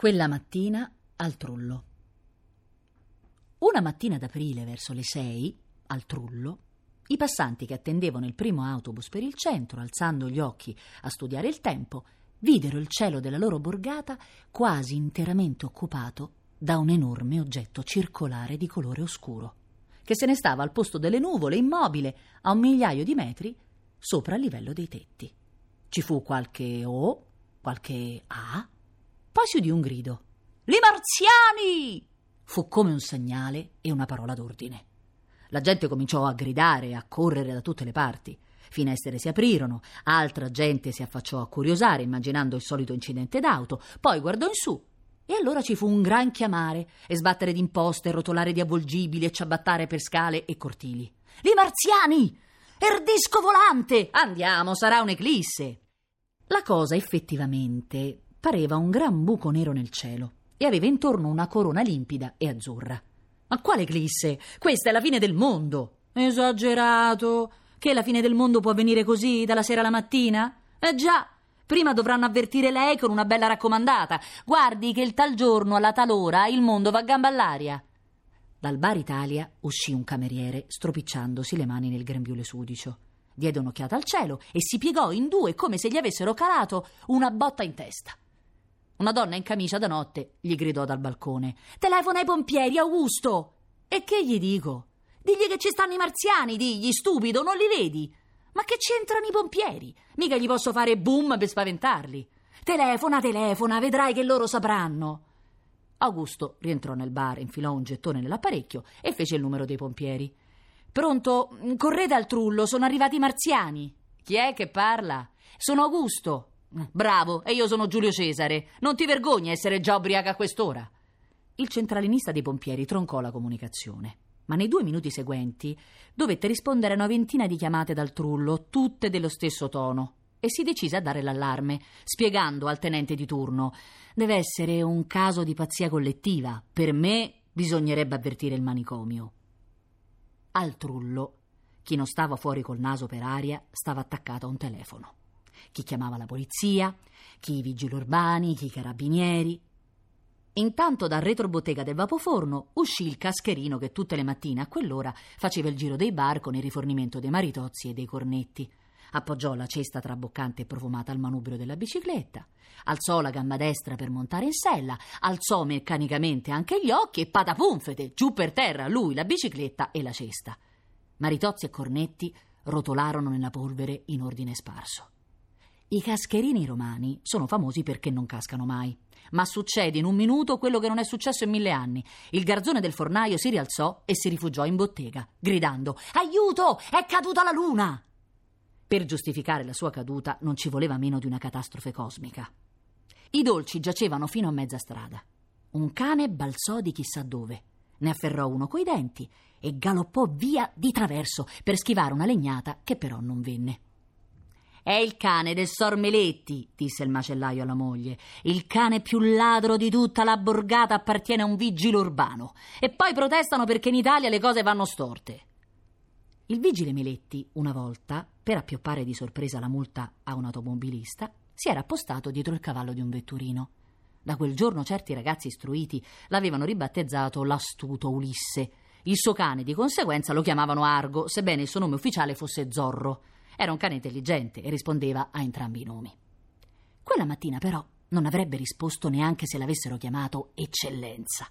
Quella mattina al trullo. Una mattina d'aprile verso le sei, al trullo, i passanti che attendevano il primo autobus per il centro, alzando gli occhi a studiare il tempo, videro il cielo della loro borgata quasi interamente occupato da un enorme oggetto circolare di colore oscuro, che se ne stava al posto delle nuvole, immobile, a un migliaio di metri sopra il livello dei tetti. Ci fu qualche O, qualche A, poi si udì un grido. Li marziani! Fu come un segnale e una parola d'ordine. La gente cominciò a gridare e a correre da tutte le parti. Finestre si aprirono, altra gente si affacciò a curiosare, immaginando il solito incidente d'auto, poi guardò in su e allora ci fu un gran chiamare e sbattere d'imposte, rotolare di avvolgibili e ciabattare per scale e cortili. Li marziani! Er disco volante! Andiamo, sarà un'eclisse! La cosa effettivamente pareva un gran buco nero nel cielo e aveva intorno una corona limpida e azzurra. Ma quale eclisse? Questa è la fine del mondo! Esagerato! Che la fine del mondo può avvenire così, dalla sera alla mattina? Eh già! Prima dovranno avvertire lei con una bella raccomandata. Guardi che il tal giorno, alla tal ora, il mondo va a gamba all'aria. Dal bar Italia uscì un cameriere, stropicciandosi le mani nel grembiule sudicio. Diede un'occhiata al cielo e si piegò in due come se gli avessero calato una botta in testa. Una donna in camicia da notte gli gridò dal balcone: Telefona ai pompieri, Augusto! E che gli dico? Digli che ci stanno i marziani, digli, stupido, non li vedi? Ma che c'entrano i pompieri? Mica gli posso fare boom per spaventarli. Telefona, telefona, vedrai che loro sapranno. Augusto rientrò nel bar, infilò un gettone nell'apparecchio e fece il numero dei pompieri. Pronto? Correte al trullo, sono arrivati i marziani. Chi è che parla? Sono Augusto. Bravo, e io sono Giulio Cesare. Non ti vergogni essere già ubriaca a quest'ora? Il centralinista dei pompieri troncò la comunicazione, ma nei due minuti seguenti dovette rispondere a una ventina di chiamate dal trullo, tutte dello stesso tono, e si decise a dare l'allarme, spiegando al tenente di turno: Deve essere un caso di pazzia collettiva. Per me bisognerebbe avvertire il manicomio. Al trullo, chi non stava fuori col naso per aria stava attaccato a un telefono chi chiamava la polizia, chi i vigili urbani, chi i carabinieri. Intanto dal retrobottega del vapoforno uscì il cascherino che tutte le mattine a quell'ora faceva il giro dei bar con il rifornimento dei maritozzi e dei cornetti. Appoggiò la cesta traboccante e profumata al manubrio della bicicletta, alzò la gamba destra per montare in sella, alzò meccanicamente anche gli occhi e patapunfete, giù per terra lui, la bicicletta e la cesta. Maritozzi e cornetti rotolarono nella polvere in ordine sparso. I cascherini romani sono famosi perché non cascano mai. Ma succede in un minuto quello che non è successo in mille anni. Il garzone del fornaio si rialzò e si rifugiò in bottega, gridando: Aiuto! È caduta la luna! Per giustificare la sua caduta non ci voleva meno di una catastrofe cosmica. I dolci giacevano fino a mezza strada. Un cane balzò di chissà dove, ne afferrò uno coi denti e galoppò via di traverso per schivare una legnata che però non venne. È il cane del Sormeletti, disse il macellaio alla moglie. Il cane più ladro di tutta la borgata appartiene a un vigile urbano. E poi protestano perché in Italia le cose vanno storte. Il vigile Meletti, una volta, per appioppare di sorpresa la multa a un automobilista, si era appostato dietro il cavallo di un vetturino. Da quel giorno certi ragazzi istruiti l'avevano ribattezzato l'astuto Ulisse. Il suo cane, di conseguenza, lo chiamavano Argo, sebbene il suo nome ufficiale fosse Zorro. Era un cane intelligente e rispondeva a entrambi i nomi. Quella mattina, però, non avrebbe risposto neanche se l'avessero chiamato Eccellenza.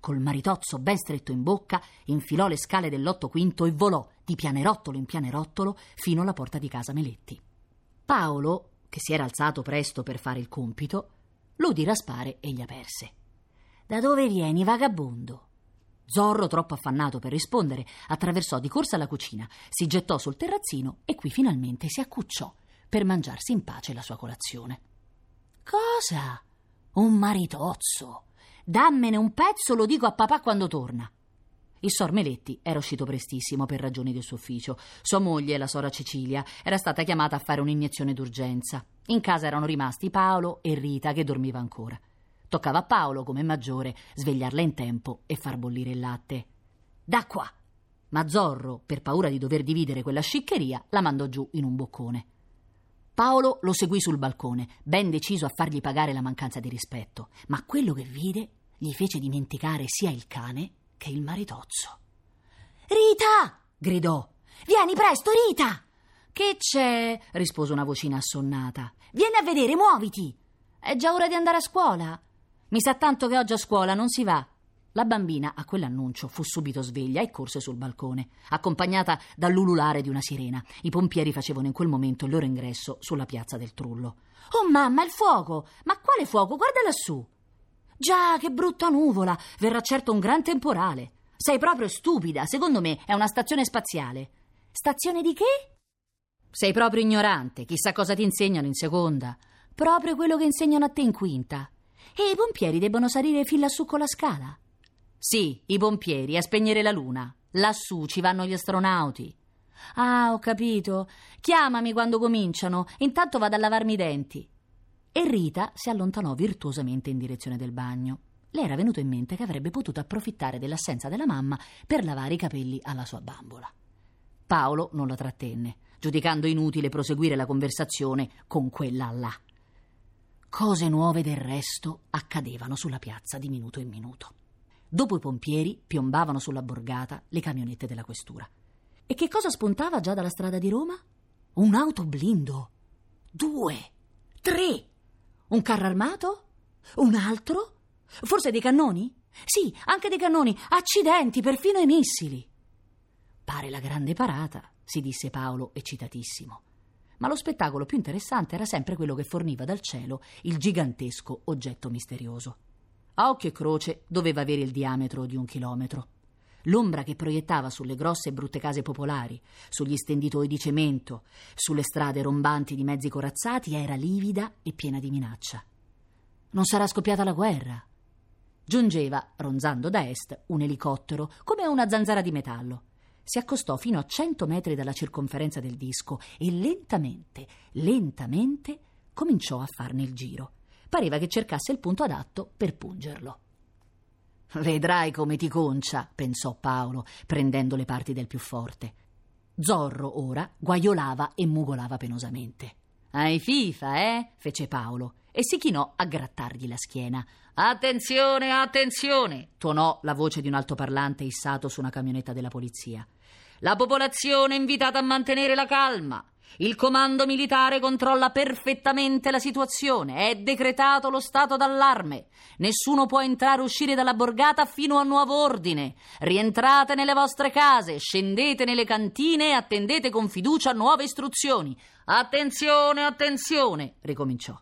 Col maritozzo ben stretto in bocca, infilò le scale dell'otto quinto e volò di pianerottolo in pianerottolo fino alla porta di casa Meletti. Paolo, che si era alzato presto per fare il compito, lo udì raspare e gli aperse. Da dove vieni, vagabondo? Zorro, troppo affannato per rispondere, attraversò di corsa la cucina, si gettò sul terrazzino e qui finalmente si accucciò per mangiarsi in pace la sua colazione. Cosa? Un maritozzo. Dammene un pezzo, lo dico a papà quando torna. Il sor Meletti era uscito prestissimo per ragioni del suo ufficio. Sua moglie, la sora Cecilia, era stata chiamata a fare un'iniezione d'urgenza. In casa erano rimasti Paolo e Rita, che dormiva ancora. Toccava a Paolo, come maggiore, svegliarla in tempo e far bollire il latte. Da qua! Ma Zorro, per paura di dover dividere quella sciccheria, la mandò giù in un boccone. Paolo lo seguì sul balcone, ben deciso a fargli pagare la mancanza di rispetto, ma quello che vide gli fece dimenticare sia il cane che il maritozzo. Rita! gridò. Vieni presto, Rita! Che c'è? rispose una vocina assonnata. Vieni a vedere, muoviti! È già ora di andare a scuola. Mi sa tanto che oggi a scuola non si va. La bambina, a quell'annuncio, fu subito sveglia e corse sul balcone, accompagnata dall'ululare di una sirena. I pompieri facevano in quel momento il loro ingresso sulla piazza del Trullo. Oh mamma, il fuoco! Ma quale fuoco? Guarda lassù! Già, che brutta nuvola! Verrà certo un gran temporale. Sei proprio stupida. Secondo me è una stazione spaziale. Stazione di che? Sei proprio ignorante. Chissà cosa ti insegnano in seconda. Proprio quello che insegnano a te in quinta. E i pompieri debbono salire fin lassù con la scala. Sì, i pompieri, a spegnere la luna. Lassù ci vanno gli astronauti. Ah, ho capito. Chiamami quando cominciano. Intanto vado a lavarmi i denti. E Rita si allontanò virtuosamente in direzione del bagno. Le era venuto in mente che avrebbe potuto approfittare dell'assenza della mamma per lavare i capelli alla sua bambola. Paolo non la trattenne, giudicando inutile proseguire la conversazione con quella là. Cose nuove del resto accadevano sulla piazza di minuto in minuto. Dopo i pompieri piombavano sulla borgata le camionette della questura. E che cosa spuntava già dalla strada di Roma? Un'auto blindo. Due. Tre. Un carro armato? Un altro? Forse dei cannoni? Sì, anche dei cannoni. Accidenti, perfino i missili. Pare la grande parata, si disse Paolo, eccitatissimo. Ma lo spettacolo più interessante era sempre quello che forniva dal cielo il gigantesco oggetto misterioso. A occhio e croce doveva avere il diametro di un chilometro. L'ombra che proiettava sulle grosse e brutte case popolari, sugli stenditoi di cemento, sulle strade rombanti di mezzi corazzati era livida e piena di minaccia. Non sarà scoppiata la guerra. Giungeva, ronzando da est, un elicottero, come una zanzara di metallo. Si accostò fino a cento metri dalla circonferenza del disco e lentamente, lentamente cominciò a farne il giro pareva che cercasse il punto adatto per pungerlo. Vedrai come ti concia, pensò Paolo, prendendo le parti del più forte. Zorro ora guaiolava e mugolava penosamente. Hai fifa, eh? fece Paolo e si chinò a grattargli la schiena. Attenzione, attenzione! tuonò la voce di un altoparlante issato su una camionetta della polizia. La popolazione è invitata a mantenere la calma. Il comando militare controlla perfettamente la situazione. È decretato lo stato d'allarme. Nessuno può entrare o uscire dalla borgata fino a nuovo ordine. Rientrate nelle vostre case, scendete nelle cantine e attendete con fiducia nuove istruzioni. Attenzione, attenzione, ricominciò.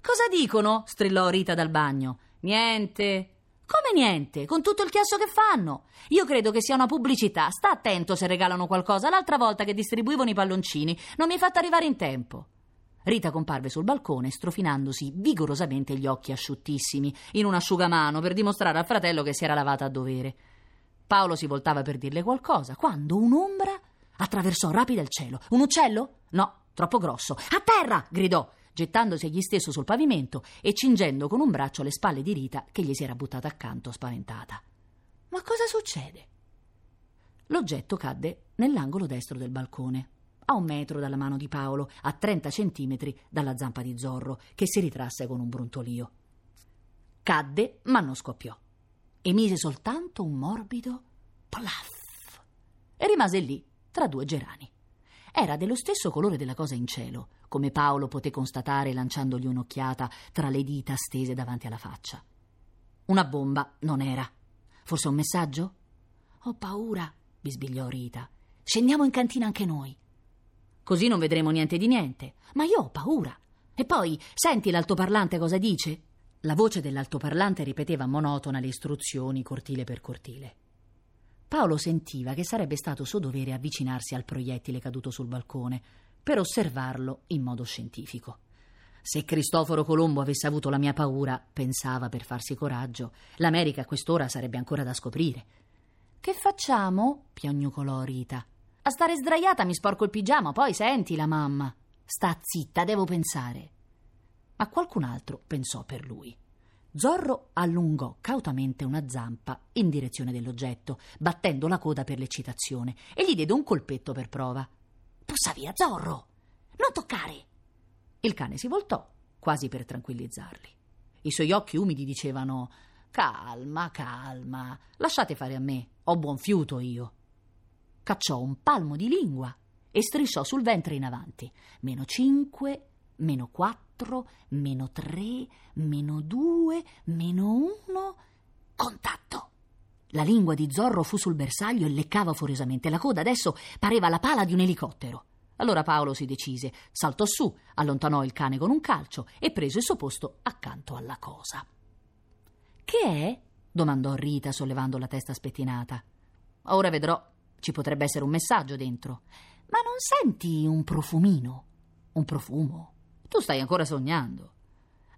Cosa dicono? strillò Rita dal bagno. Niente. Come niente, con tutto il chiasso che fanno. Io credo che sia una pubblicità. Sta attento se regalano qualcosa. L'altra volta che distribuivano i palloncini non mi hai fatto arrivare in tempo. Rita comparve sul balcone strofinandosi vigorosamente gli occhi asciuttissimi in un asciugamano per dimostrare al fratello che si era lavata a dovere. Paolo si voltava per dirle qualcosa quando un'ombra attraversò rapida il cielo. Un uccello? No, troppo grosso. A terra! gridò gettandosi egli stesso sul pavimento e cingendo con un braccio le spalle di Rita che gli si era buttata accanto spaventata. Ma cosa succede? L'oggetto cadde nell'angolo destro del balcone, a un metro dalla mano di Paolo, a trenta centimetri dalla zampa di Zorro, che si ritrasse con un brontolio. Cadde, ma non scoppiò. Emise soltanto un morbido plaff e rimase lì tra due gerani. Era dello stesso colore della cosa in cielo, come Paolo poté constatare lanciandogli un'occhiata tra le dita stese davanti alla faccia. Una bomba non era. Forse un messaggio? Ho paura, bisbigliò Rita. Scendiamo in cantina anche noi. Così non vedremo niente di niente. Ma io ho paura. E poi, senti l'altoparlante cosa dice? La voce dell'altoparlante ripeteva monotona le istruzioni cortile per cortile. Paolo sentiva che sarebbe stato suo dovere avvicinarsi al proiettile caduto sul balcone per osservarlo in modo scientifico. Se Cristoforo Colombo avesse avuto la mia paura, pensava per farsi coraggio, l'America a quest'ora sarebbe ancora da scoprire. Che facciamo? piagnucolò Rita. A stare sdraiata mi sporco il pigiama, poi senti la mamma. Sta zitta, devo pensare. Ma qualcun altro pensò per lui. Zorro allungò cautamente una zampa in direzione dell'oggetto, battendo la coda per l'eccitazione, e gli diede un colpetto per prova. Pussa via, Zorro! Non toccare! Il cane si voltò, quasi per tranquillizzarli. I suoi occhi umidi dicevano Calma, calma, lasciate fare a me, ho buon fiuto io. Cacciò un palmo di lingua e strisciò sul ventre in avanti. Meno cinque, meno quattro, meno tre, meno due, meno uno. Contatto! La lingua di Zorro fu sul bersaglio e leccava furiosamente la coda. Adesso pareva la pala di un elicottero. Allora Paolo si decise, saltò su, allontanò il cane con un calcio e prese il suo posto accanto alla cosa. Che è? domandò Rita sollevando la testa spettinata. Ora vedrò. Ci potrebbe essere un messaggio dentro. Ma non senti un profumino? Un profumo? Tu stai ancora sognando.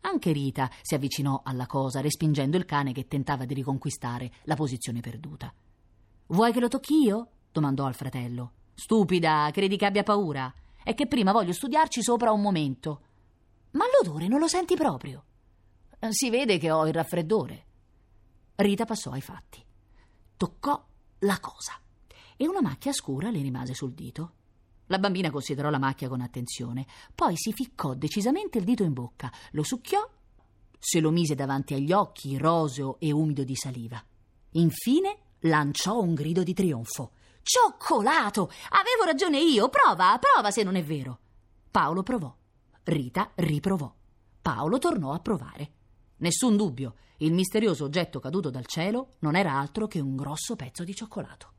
Anche Rita si avvicinò alla cosa, respingendo il cane che tentava di riconquistare la posizione perduta. Vuoi che lo tocchi io? domandò al fratello. Stupida, credi che abbia paura? È che prima voglio studiarci sopra un momento. Ma l'odore non lo senti proprio? Si vede che ho il raffreddore. Rita passò ai fatti. Toccò la cosa e una macchia scura le rimase sul dito. La bambina considerò la macchia con attenzione, poi si ficcò decisamente il dito in bocca, lo succhiò, se lo mise davanti agli occhi, roseo e umido di saliva. Infine lanciò un grido di trionfo. Cioccolato! Avevo ragione io! Prova, prova se non è vero! Paolo provò. Rita riprovò. Paolo tornò a provare. Nessun dubbio, il misterioso oggetto caduto dal cielo non era altro che un grosso pezzo di cioccolato.